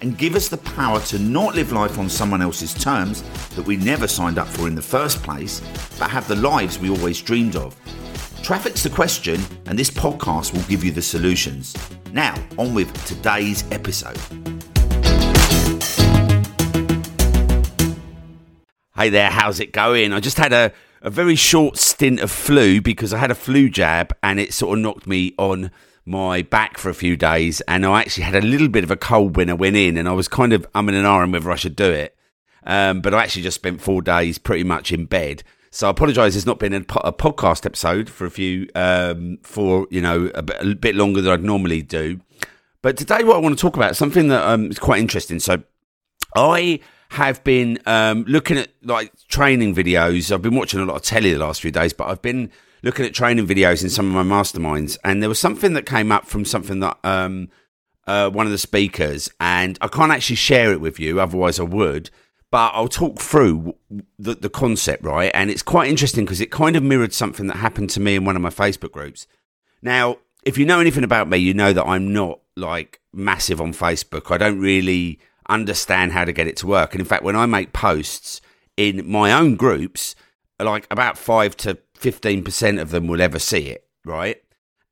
and give us the power to not live life on someone else's terms that we never signed up for in the first place, but have the lives we always dreamed of. Traffic's the question, and this podcast will give you the solutions. Now, on with today's episode. Hey there, how's it going? I just had a, a very short stint of flu because I had a flu jab and it sort of knocked me on my back for a few days, and I actually had a little bit of a cold when I went in, and I was kind of umming and ahhing whether I should do it. Um, but I actually just spent four days pretty much in bed. So I apologise. There's not been a, a, podcast episode for a few, um, for you know, a bit, longer than I'd normally do. But today, what I want to talk about something that um, is quite interesting. So I have been um, looking at like training videos. I've been watching a lot of telly the last few days, but I've been looking at training videos in some of my masterminds, and there was something that came up from something that um, uh, one of the speakers, and I can't actually share it with you, otherwise I would. But I'll talk through the, the concept, right? And it's quite interesting because it kind of mirrored something that happened to me in one of my Facebook groups. Now, if you know anything about me, you know that I'm not like massive on Facebook. I don't really understand how to get it to work. And in fact, when I make posts in my own groups, like about five to 15% of them will ever see it, right?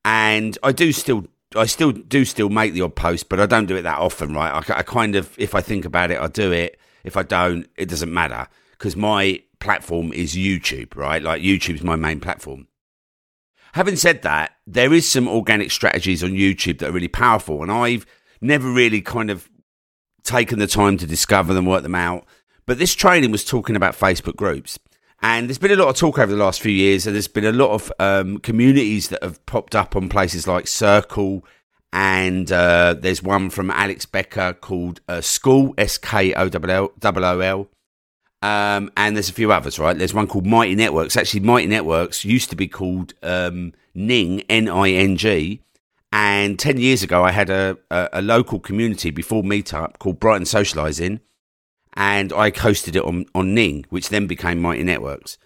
And I do still I still do still make the odd post, but I don't do it that often, right? I, I, kind of, if I think about it, I do it. If I don't, it doesn't matter because my platform is YouTube, right? Like YouTube's my main platform. Having said that, there is some organic strategies on YouTube that are really powerful, and I've never really kind of taken the time to discover them, work them out. But this training was talking about Facebook groups. And there's been a lot of talk over the last few years, and there's been a lot of um, communities that have popped up on places like Circle, and uh, there's one from Alex Becker called uh, Skool, S K O O L. Um, and there's a few others, right? There's one called Mighty Networks. Actually, Mighty Networks used to be called um, Ning, N I N G. And 10 years ago, I had a, a, a local community before Meetup called Brighton Socializing and I hosted it on, on Ning, which then became Mighty Networks.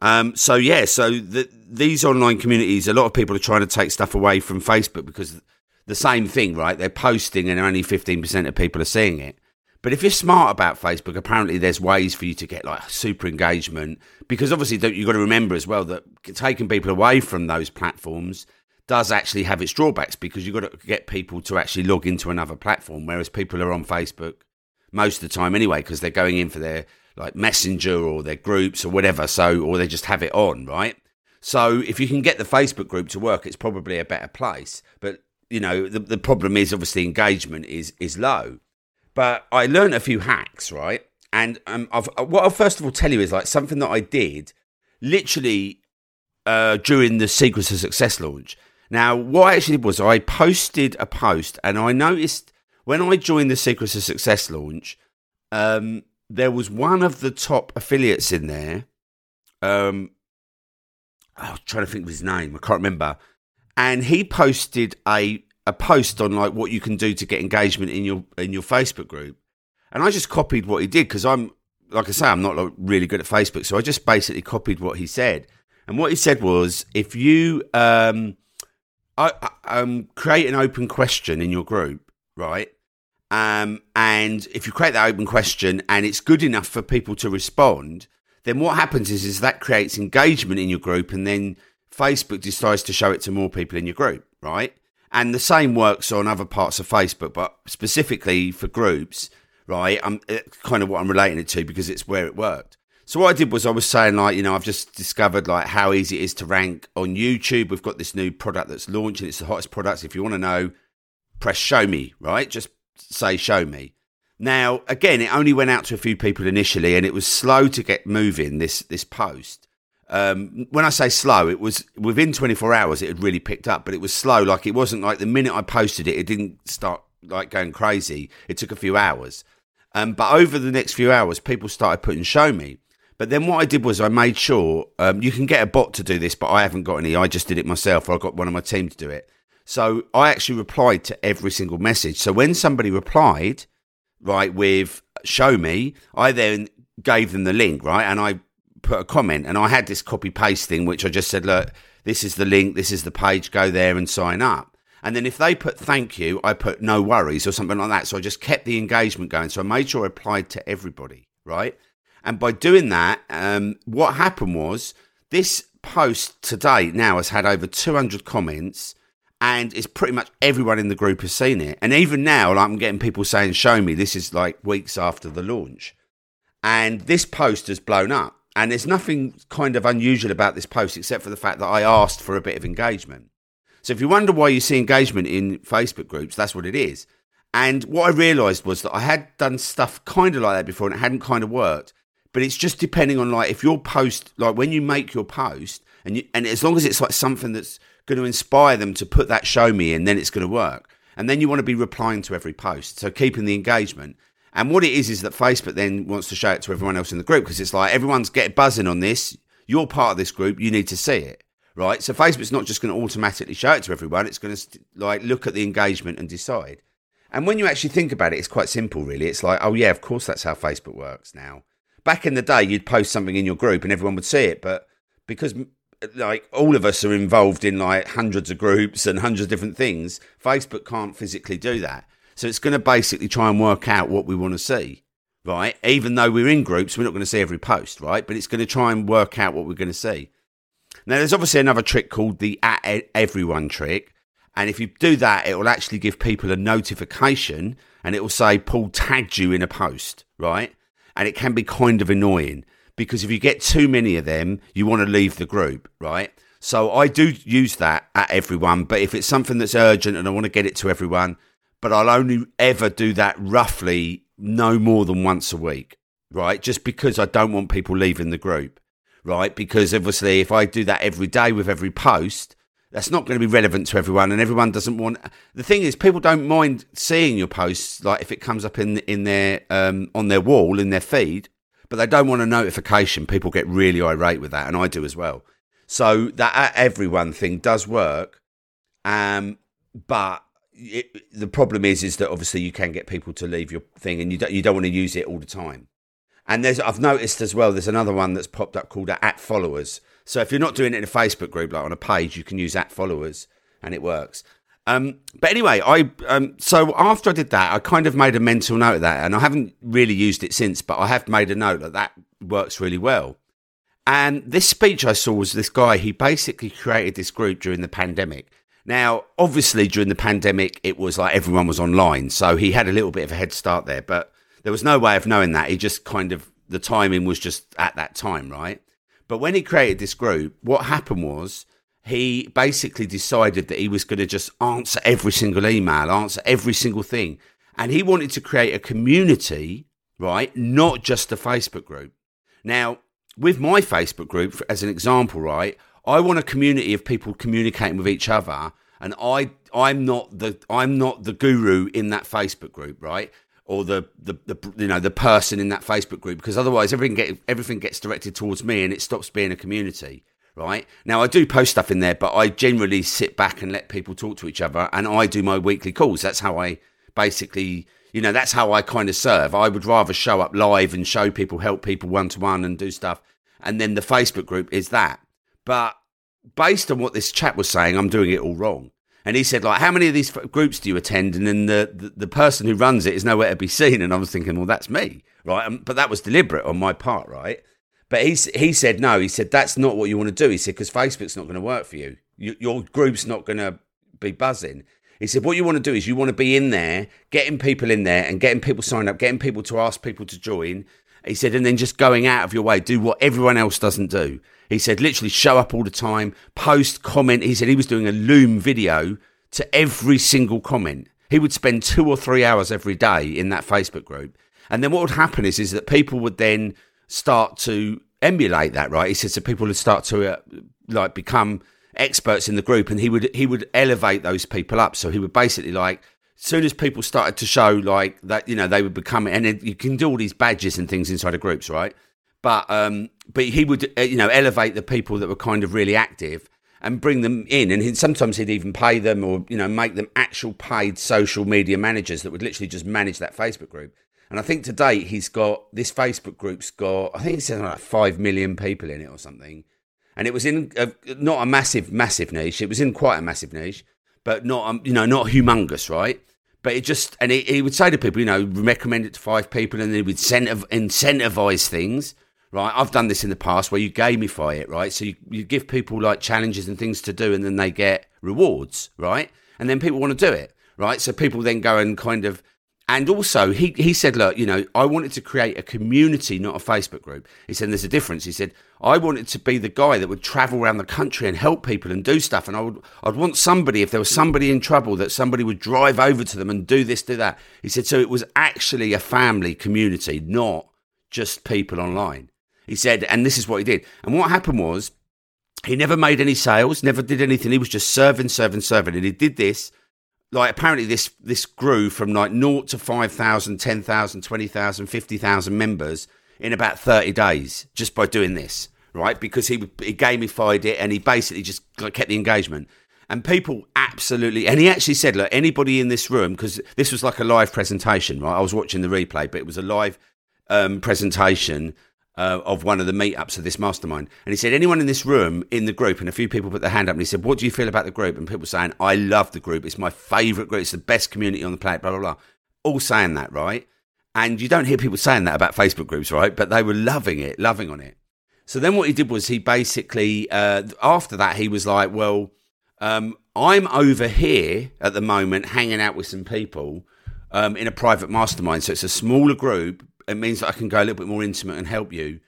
Um, so yeah, so the, these online communities, a lot of people are trying to take stuff away from Facebook because the same thing, right? They're posting and only 15% of people are seeing it. But if you're smart about Facebook, apparently there's ways for you to get like super engagement because obviously you've got to remember as well that taking people away from those platforms does actually have its drawbacks because you've got to get people to actually log into another platform, whereas people are on Facebook most of the time anyway because they're going in for their like messenger or their groups or whatever so or they just have it on right? So if you can get the facebook group to work it's probably a better place. But you know the, the problem is obviously engagement is is low. But i learned a few hacks right? And um, I've, uh, what i'll first of all tell you is like something that i did literally uh, during the secrets of success launch. Now what i actually did was i posted a post and i noticed when I joined the Secrets of Success launch, um, there was one of the top affiliates in there. Um, I was trying to think of his name. I can't remember. And he posted a a post on like what you can do to get engagement in your in your Facebook group. And I just copied what he did because I'm like I say I'm not like, really good at Facebook, so I just basically copied what he said. And what he said was, if you um, I, I, um, create an open question in your group, right? Um, and if you create that open question and it's good enough for people to respond, then what happens is, is that creates engagement in your group and then Facebook decides to show it to more people in your group, right? And the same works on other parts of Facebook, but specifically for groups, right? I'm kind of what I'm relating it to because it's where it worked. So what I did was I was saying like, you know, I've just discovered like how easy it is to rank on YouTube. We've got this new product that's launching. It's the hottest product. If you want to know, press show me, right? Just say show me. Now, again, it only went out to a few people initially, and it was slow to get moving. This this post. Um, when I say slow, it was within 24 hours. It had really picked up, but it was slow. Like it wasn't like the minute I posted it, it didn't start like going crazy. It took a few hours. Um, but over the next few hours, people started putting show me. But then what I did was I made sure um, you can get a bot to do this, but I haven't got any. I just did it myself, or I got one of my team to do it. So I actually replied to every single message. So when somebody replied, right, with show me, I then gave them the link, right, and I put a comment, and I had this copy paste thing, which I just said, look, this is the link, this is the page, go there and sign up. And then if they put thank you, I put no worries or something like that. So I just kept the engagement going. So I made sure I applied to everybody, right? And by doing that, um, what happened was this post today now has had over 200 comments and it's pretty much everyone in the group has seen it. And even now, like, I'm getting people saying, show me, this is like weeks after the launch. And this post has blown up. And there's nothing kind of unusual about this post except for the fact that I asked for a bit of engagement. So if you wonder why you see engagement in Facebook groups, that's what it is. And what I realized was that I had done stuff kind of like that before and it hadn't kind of worked. But it's just depending on like if your post, like when you make your post, and you, and as long as it's like something that's going to inspire them to put that show me in, then it's going to work. And then you want to be replying to every post, so keeping the engagement. And what it is is that Facebook then wants to show it to everyone else in the group because it's like everyone's getting buzzing on this. You're part of this group. You need to see it, right? So Facebook's not just going to automatically show it to everyone. It's going to like look at the engagement and decide. And when you actually think about it, it's quite simple, really. It's like, oh yeah, of course that's how Facebook works now. Back in the day, you'd post something in your group and everyone would see it, but because like all of us are involved in like hundreds of groups and hundreds of different things, Facebook can't physically do that. So it's going to basically try and work out what we want to see, right? Even though we're in groups, we're not going to see every post, right? But it's going to try and work out what we're going to see. Now, there's obviously another trick called the at everyone trick. And if you do that, it will actually give people a notification and it will say Paul tagged you in a post, right? And it can be kind of annoying because if you get too many of them, you want to leave the group, right? So I do use that at everyone, but if it's something that's urgent and I want to get it to everyone, but I'll only ever do that roughly no more than once a week, right? Just because I don't want people leaving the group, right? Because obviously, if I do that every day with every post, that's not going to be relevant to everyone, and everyone doesn't want. The thing is, people don't mind seeing your posts, like if it comes up in in their um, on their wall in their feed, but they don't want a notification. People get really irate with that, and I do as well. So that at everyone thing does work, um, but it, the problem is is that obviously you can get people to leave your thing, and you don't you don't want to use it all the time. And there's I've noticed as well. There's another one that's popped up called at followers. So if you're not doing it in a Facebook group, like on a page, you can use at followers, and it works. Um, but anyway, I um, so after I did that, I kind of made a mental note of that, and I haven't really used it since. But I have made a note that that works really well. And this speech I saw was this guy. He basically created this group during the pandemic, now, obviously, during the pandemic, it was like everyone was online, so he had a little bit of a head start there, but there was no way of knowing that. He just kind of, the timing was just at that time, right? But when he created this group, what happened was he basically decided that he was going to just answer every single email, answer every single thing. And he wanted to create a community, right? Not just a Facebook group. Now, with my Facebook group, as an example, right? I want a community of people communicating with each other, and I I'm not the I'm not the guru in that Facebook group, right? Or the, the, the you know the person in that Facebook group because otherwise everything get everything gets directed towards me and it stops being a community right? Now, I do post stuff in there, but I generally sit back and let people talk to each other, and I do my weekly calls. That's how I basically, you know, that's how I kind of serve. I would rather show up live and show people, help people one to one, and do stuff. And then the Facebook group is that. But based on what this chap was saying, I'm doing it all wrong. And he said, like, how many of these groups do you attend? And then the, the, the person who runs it is nowhere to be seen. And I was thinking, well, that's me, right? Um, but that was deliberate on my part, right? But he, he said, no, he said, that's not what you want to do. He said, because Facebook's not going to work for you. you. Your group's not going to be buzzing. He said, what you want to do is you want to be in there, getting people in there and getting people signed up, getting people to ask people to join. He said, and then just going out of your way, do what everyone else doesn't do. He said, literally show up all the time, post, comment. He said he was doing a Loom video to every single comment. He would spend two or three hours every day in that Facebook group. And then what would happen is, is that people would then start to emulate that, right? He said, so people would start to uh, like become experts in the group and he would, he would elevate those people up. So he would basically like as soon as people started to show like that, you know, they would become, and you can do all these badges and things inside of groups, right? But um, but he would, uh, you know, elevate the people that were kind of really active and bring them in, and he'd, sometimes he'd even pay them or you know make them actual paid social media managers that would literally just manage that Facebook group. And I think to date he's got this Facebook group's got I think it's like five million people in it or something, and it was in a, not a massive massive niche. It was in quite a massive niche, but not um, you know not humongous, right? But it just and he, would say to people, you know, recommend it to five people, and then he would incentivize things right? I've done this in the past where you gamify it, right? So you, you give people like challenges and things to do, and then they get rewards, right? And then people want to do it, right? So people then go and kind of, and also he he said, look, you know, I wanted to create a community, not a Facebook group. He said, there's a difference. He said, I wanted to be the guy that would travel around the country and help people and do stuff, and I would I'd want somebody if there was somebody in trouble that somebody would drive over to them and do this, do that. He said, so it was actually a family community, not just people online. He said, and this is what he did. And what happened was he never made any sales, never did anything. He was just serving, serving, serving. And he did this. Like apparently this this grew from like naught to 5,000, 10,000, 20,000, 50,000 members in about 30 days just by doing this, right? Because he, he gamified it and he basically just kept the engagement. And people absolutely, and he actually said, look, anybody in this room, because this was like a live presentation, right? I was watching the replay, but it was a live um, presentation uh, of one of the meetups of this mastermind. And he said, anyone in this room, in the group, and a few people put their hand up and he said, what do you feel about the group? And people saying, I love the group. It's my favourite group. It's the best community on the planet, blah, blah, blah. All saying that, right? And you don't hear people saying that about Facebook groups, right? But they were loving it, loving on it. So then what he did was he basically, uh, after that, he was like, well, um, I'm over here at the moment hanging out with some people um, in a private mastermind. So it's a smaller group, it means that I can go a little bit more intimate and help you.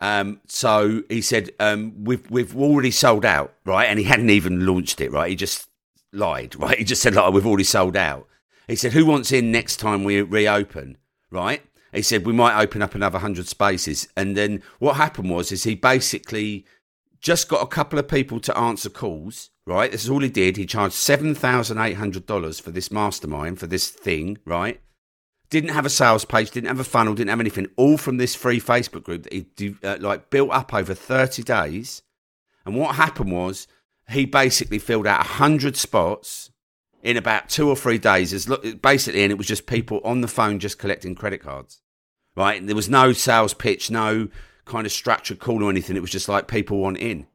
Um, so he said, um, we've we've already sold out, right? And he hadn't even launched it, right? He just lied, right? He just said, like, we've already sold out. He said, who wants in next time we reopen, right? He said we might open up another hundred spaces, and then what happened was is he basically just got a couple of people to answer calls, right? This is all he did. He charged seven thousand eight hundred dollars for this mastermind for this thing, right? Didn't have a sales page, didn't have a funnel, didn't have anything, all from this free Facebook group that he uh, like built up over 30 days. And what happened was he basically filled out 100 spots in about two or three days. As basically, and it was just people on the phone just collecting credit cards, right? And there was no sales pitch, no kind of structured call or anything. It was just like people want in,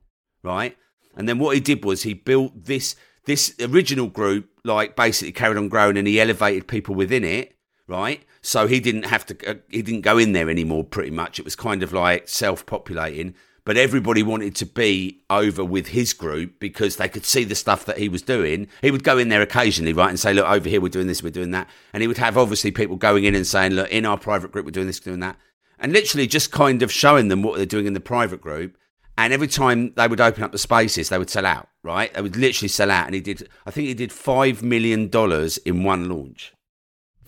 right? And then what he did was he built this this original group, like basically carried on growing, and he elevated people within it right? So he didn't have to, uh, he didn't go in there anymore pretty much. It was kind of like self populating, but everybody wanted to be over with his group because they could see the stuff that he was doing. He would go in there occasionally, right, and say, look, over here we're doing this, we're doing that. And he would have obviously people going in and saying, look, in our private group we're doing this, doing that. And literally just kind of showing them what they're doing in the private group. And every time they would open up the spaces, they would sell out, right? They would literally sell out. And he did, I think he did $5 million in one launch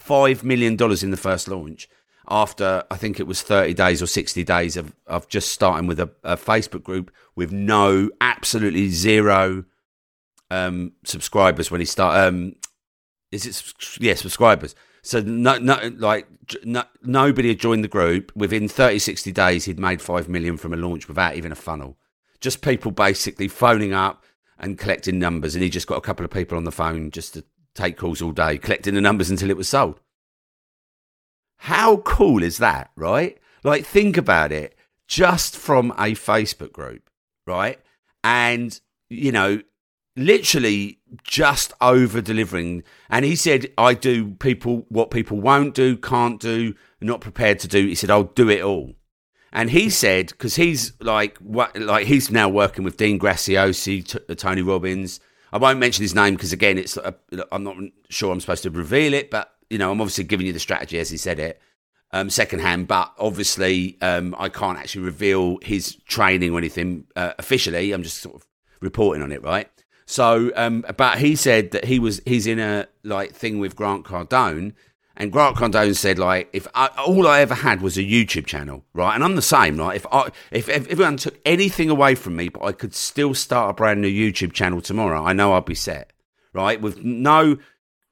five million dollars in the first launch after I think it was 30 days or 60 days of, of just starting with a, a Facebook group with no, absolutely zero um, subscribers when he started. Um, is it, yeah, subscribers. So no, no, like no, nobody had joined the group. Within 30, 60 days, he'd made 5 million from a launch without even a funnel. Just people basically phoning up and collecting numbers. And he just got a couple of people on the phone just to take calls all day, collecting the numbers until it was sold. How cool is that, right? Like, think about it just from a Facebook group, right? And, you know, literally just over delivering. And he said, I do people what people won't do, can't do, not prepared to do. He said, I'll do it all. And he said, because he's like, what, like he's now working with Dean Graziosi, T- Tony Robbins, I won't mention his name because again, it's uh, I'm not sure I'm supposed to reveal it, but you know, I'm obviously giving you the strategy as he said it, um, secondhand. But obviously, um, I can't actually reveal his training or anything uh, officially. I'm just sort of reporting on it, right? So, um, but he said that he was he's in a like thing with Grant Cardone, and Grant Cardone said, like, if I, all I ever had was a YouTube channel, right? And I'm the same, right? If I, if, if everyone took anything away from me, but I could still start a brand new YouTube channel tomorrow, I know I'd be set, right? With no,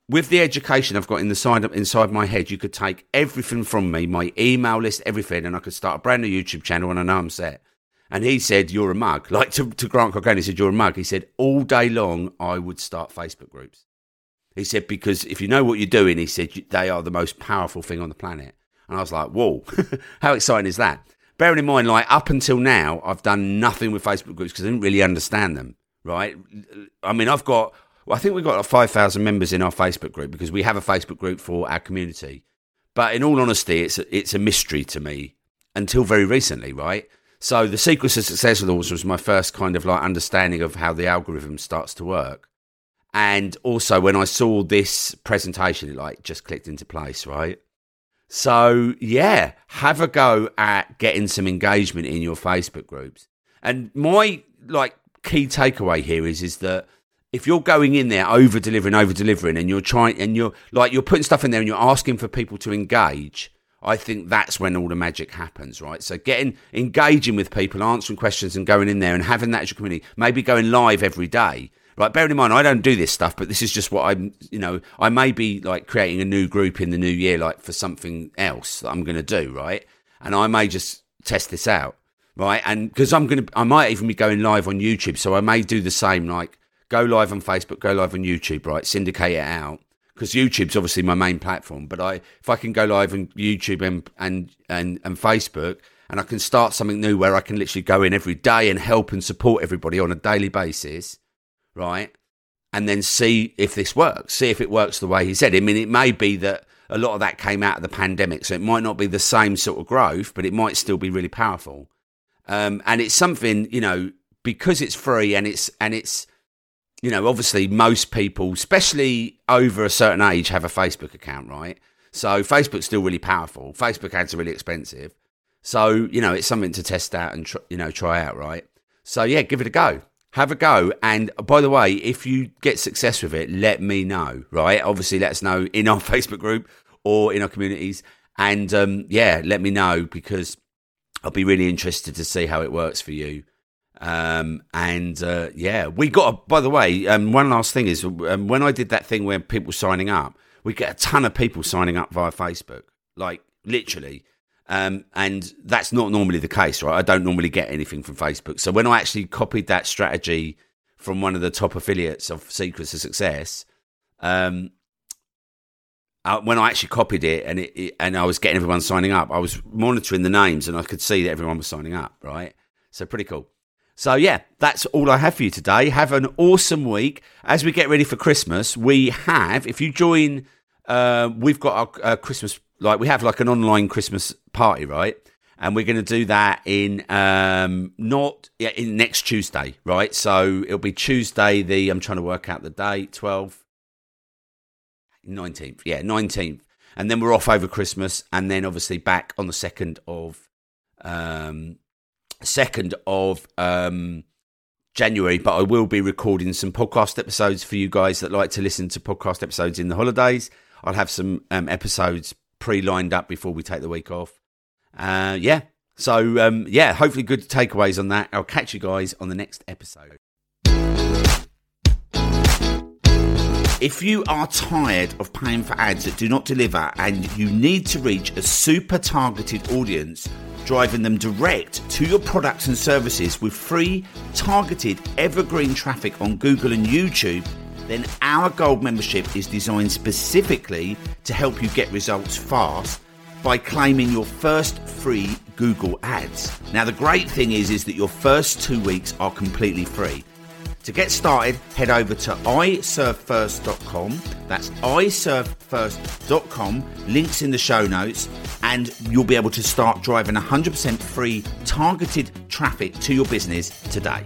with the education I've got in the side inside my head, you could take everything from me, my email list, everything, and I could start a brand new YouTube channel and I know I'm set. And he said, You're a mug. Like to, to Grant Cardone, he said, You're a mug. He said, All day long, I would start Facebook groups. He said, Because if you know what you're doing, he said, they are the most powerful thing on the planet. And I was like, Whoa, how exciting is that? Bearing in mind, like up until now, I've done nothing with Facebook groups because I didn't really understand them, right? I mean, I've got, well, I think we've got like 5,000 members in our Facebook group because we have a Facebook group for our community. But in all honesty, it's a, it's a mystery to me until very recently, right? So the secret of success with those was my first kind of like understanding of how the algorithm starts to work. And also when I saw this presentation, it like just clicked into place, right? So yeah, have a go at getting some engagement in your Facebook groups. And my like key takeaway here is is that if you're going in there over delivering, over delivering, and you're trying and you're like you're putting stuff in there and you're asking for people to engage, I think that's when all the magic happens, right? So getting engaging with people, answering questions, and going in there and having that as your community, maybe going live every day. Right, bearing in mind, I don't do this stuff, but this is just what I'm, you know, I may be like creating a new group in the new year, like for something else that I'm going to do, right? And I may just test this out, right? And because I'm going to, I might even be going live on YouTube. So I may do the same, like go live on Facebook, go live on YouTube, right? Syndicate it out because YouTube's obviously my main platform. But I, if I can go live on YouTube and and and, and Facebook, and I can start something new where I can literally go in every day and help and support everybody on a daily basis, right? And then see if this works, see if it works the way he said. I mean, it may be that a lot of that came out of the pandemic, so it might not be the same sort of growth, but it might still be really powerful. Um, and it's something you know because it's free and it's and it's you know, obviously most people, especially over a certain age, have a Facebook account, right? So Facebook's still really powerful. Facebook ads are really expensive. So, you know, it's something to test out and, tr- you know, try out, right? So, yeah, give it a go. Have a go. And by the way, if you get success with it, let me know, right? Obviously, let us know in our Facebook group or in our communities. And um, yeah, let me know because I'll be really interested to see how it works for you. Um, and uh, yeah, we got. A, by the way, um, one last thing is um, when I did that thing where people signing up, we get a ton of people signing up via Facebook, like literally. Um, and that's not normally the case, right? I don't normally get anything from Facebook. So when I actually copied that strategy from one of the top affiliates of Secrets of Success, um, uh, when I actually copied it and it, it, and I was getting everyone signing up, I was monitoring the names and I could see that everyone was signing up, right? So pretty cool. So, yeah, that's all I have for you today. Have an awesome week. As we get ready for Christmas, we have, if you join, uh, we've got our uh, Christmas, like, we have like an online Christmas party, right? And we're going to do that in um, not yeah, in next Tuesday, right? So it'll be Tuesday, the, I'm trying to work out the date, 12th, 19th. Yeah, 19th. And then we're off over Christmas. And then obviously back on the 2nd of um, second of um, January, but I will be recording some podcast episodes for you guys that like to listen to podcast episodes in the holidays. I'll have some um, episodes pre-lined up before we take the week off. Uh, yeah, so um, yeah, hopefully good takeaways on that. I'll catch you guys on the next episode. If you are tired of paying for ads that do not deliver and you need to reach a super targeted audience driving them direct to your products and services with free, targeted, evergreen traffic on Google and YouTube, then our Gold membership is designed specifically to help you get results fast by claiming your first free Google ads. Now the great thing is is that your first 2 weeks are completely free. To get started, head over to iservefirst.com. That's iservefirst.com. Links in the show notes, and you'll be able to start driving 100% free targeted traffic to your business today.